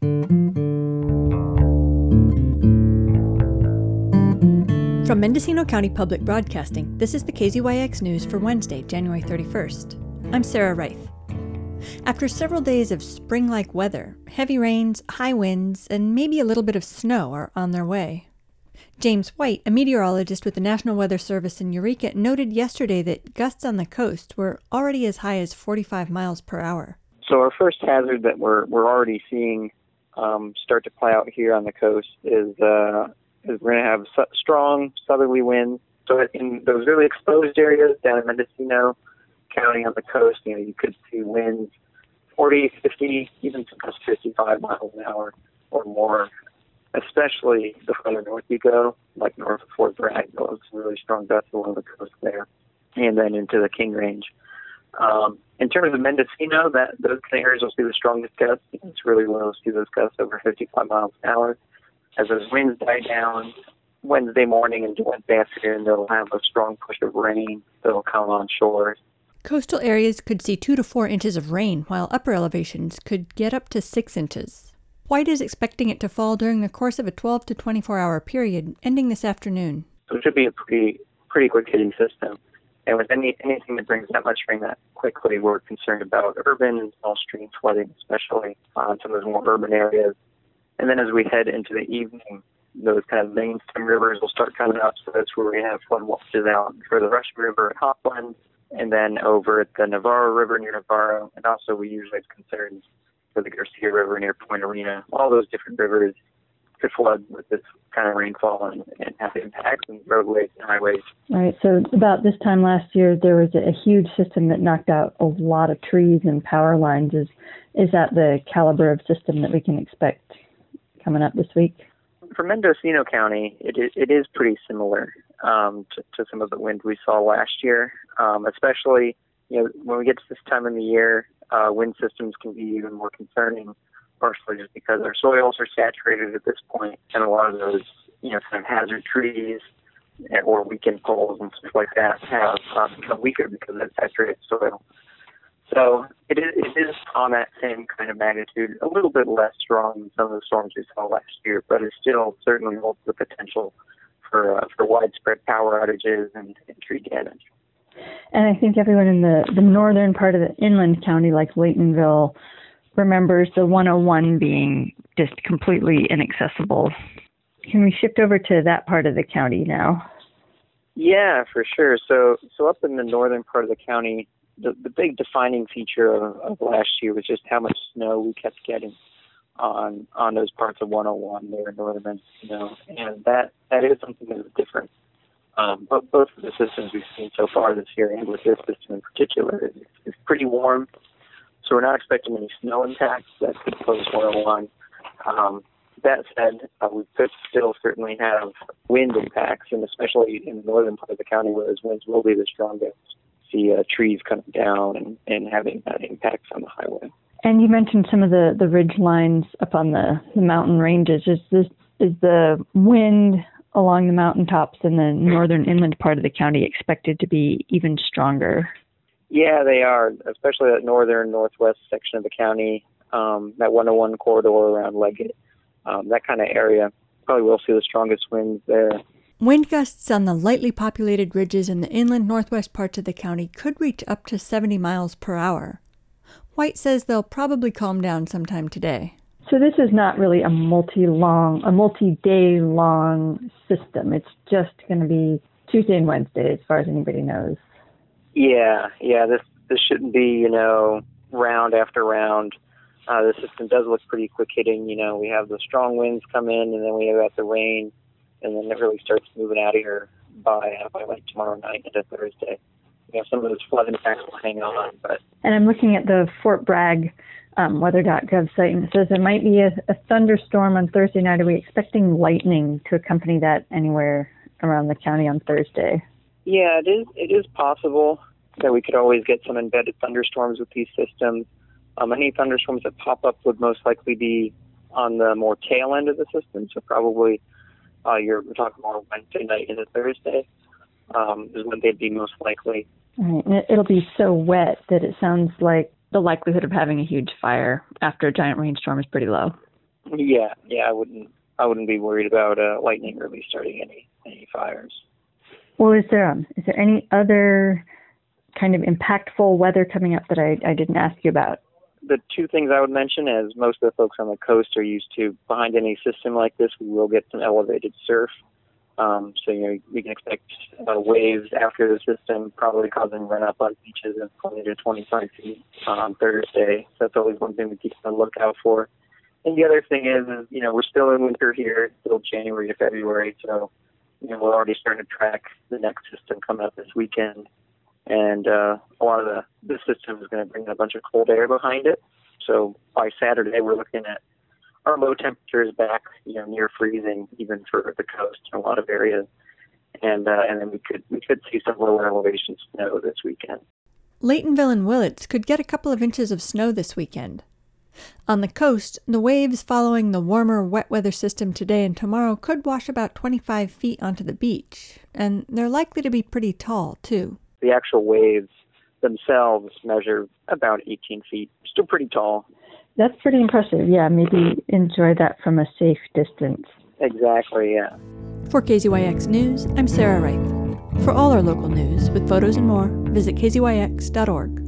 From Mendocino County Public Broadcasting, this is the KZYX News for Wednesday, January 31st. I'm Sarah Reith. After several days of spring like weather, heavy rains, high winds, and maybe a little bit of snow are on their way. James White, a meteorologist with the National Weather Service in Eureka, noted yesterday that gusts on the coast were already as high as 45 miles per hour. So, our first hazard that we're, we're already seeing um, start to play out here on the coast is uh, is we're going to have su- strong southerly winds. So in those really exposed areas down in Mendocino County on the coast, you know, you could see winds 40, 50, even sometimes 55 miles an hour or more. Especially the further north you go, like north of Fort Bragg, those really strong gusts along the coast there, and then into the King Range. Um, in terms of Mendocino, that those areas will see the strongest gusts. It's really low to see those gusts over 55 miles an hour as those winds die down Wednesday morning into Wednesday afternoon, they'll have a strong push of rain that'll come on shore. Coastal areas could see two to four inches of rain, while upper elevations could get up to six inches. White is expecting it to fall during the course of a 12 to 24 hour period, ending this afternoon. So it should be a pretty pretty quick hitting system. And with any anything that brings that much rain that quickly, we're concerned about urban and small stream flooding, especially on some of those more urban areas. And then as we head into the evening, those kind of mainstem rivers will start coming up. So that's where we have flood watches out for the Russian River at Hopland, and then over at the Navarro River near Navarro. And also we usually have concerns for the Garcia River near Point Arena. All those different rivers could flood with this kind of rainfall and, and have impacts on roadways and highways. Right. So about this time last year, there was a huge system that knocked out a lot of trees and power lines. Is is that the caliber of system that we can expect coming up this week? For Mendocino County, it is, it is pretty similar um, to, to some of the wind we saw last year, um, especially you know when we get to this time of the year, uh, wind systems can be even more concerning, partially just because our soils are saturated at this point, and a lot of those you know of hazard trees or weakened poles and stuff like that have uh, become weaker because of saturated soil. So it is, it is on that same kind of magnitude, a little bit less strong than some of the storms we saw last year, but it still certainly holds the potential for uh, for widespread power outages and, and tree damage. And I think everyone in the, the northern part of the inland county, like Laytonville, remembers the 101 being just completely inaccessible. Can we shift over to that part of the county now? Yeah, for sure. So, so up in the northern part of the county, the, the big defining feature of, of last year was just how much snow we kept getting on on those parts of 101 there in northern Mendocino, and that that is something that is different. Um, but both of the systems we've seen so far this year, and with this system in particular, is, is pretty warm. So we're not expecting any snow impacts that could pose 101. Um, that said, uh, we could still certainly have wind impacts, and especially in the northern part of the county where those winds will be the strongest see uh, trees coming down and, and having uh, impacts on the highway. And you mentioned some of the, the ridge lines up on the, the mountain ranges. Is this is the wind along the mountaintops in the northern inland part of the county expected to be even stronger? Yeah, they are, especially that northern northwest section of the county, um, that 101 corridor around Leggett, um, that kind of area. Probably will see the strongest winds there. Wind gusts on the lightly populated ridges in the inland northwest parts of the county could reach up to 70 miles per hour. White says they'll probably calm down sometime today. So this is not really a multi-long, a multi-day long system. It's just going to be Tuesday and Wednesday, as far as anybody knows. Yeah, yeah. This this shouldn't be, you know, round after round. Uh, the system does look pretty quick hitting. You know, we have the strong winds come in, and then we have the rain and then it really starts moving out of here by uh, by like tomorrow night into Thursday. You know, some of those flood impacts will hang on, but and I'm looking at the Fort Bragg um, weather.gov site, and it says there might be a, a thunderstorm on Thursday night. Are we expecting lightning to accompany that anywhere around the county on Thursday? Yeah, it is. It is possible that we could always get some embedded thunderstorms with these systems. Um, any thunderstorms that pop up would most likely be on the more tail end of the system, so probably uh, you're we're talking more Wednesday night into Thursday um, is when they'd be most likely. Right. And it'll be so wet that it sounds like the likelihood of having a huge fire after a giant rainstorm is pretty low. Yeah, yeah, I wouldn't I wouldn't be worried about uh, lightning really starting any any fires. Well, is there um, is there any other kind of impactful weather coming up that I, I didn't ask you about? The two things I would mention, as most of the folks on the coast are used to, behind any system like this, we will get some elevated surf. Um, so you know we can expect uh, waves after the system, probably causing run up on beaches of 20 to 25 feet on Thursday. So that's always one thing we keep on the lookout for. And the other thing is, is you know we're still in winter here, still January to February, so you know we're already starting to track the next system coming up this weekend, and uh, a lot of the this system is going to bring a bunch of cold air behind it. So by Saturday, we're looking at our low temperatures back, you know, near freezing even for the coast in a lot of areas, and uh, and then we could we could see some lower elevation snow this weekend. Laytonville and Willits could get a couple of inches of snow this weekend. On the coast, the waves following the warmer wet weather system today and tomorrow could wash about 25 feet onto the beach, and they're likely to be pretty tall, too. The actual waves themselves measure about 18 feet, still pretty tall. That's pretty impressive. Yeah, maybe enjoy that from a safe distance. Exactly, yeah. For KZYX News, I'm Sarah Reith. For all our local news, with photos and more, visit kzyx.org.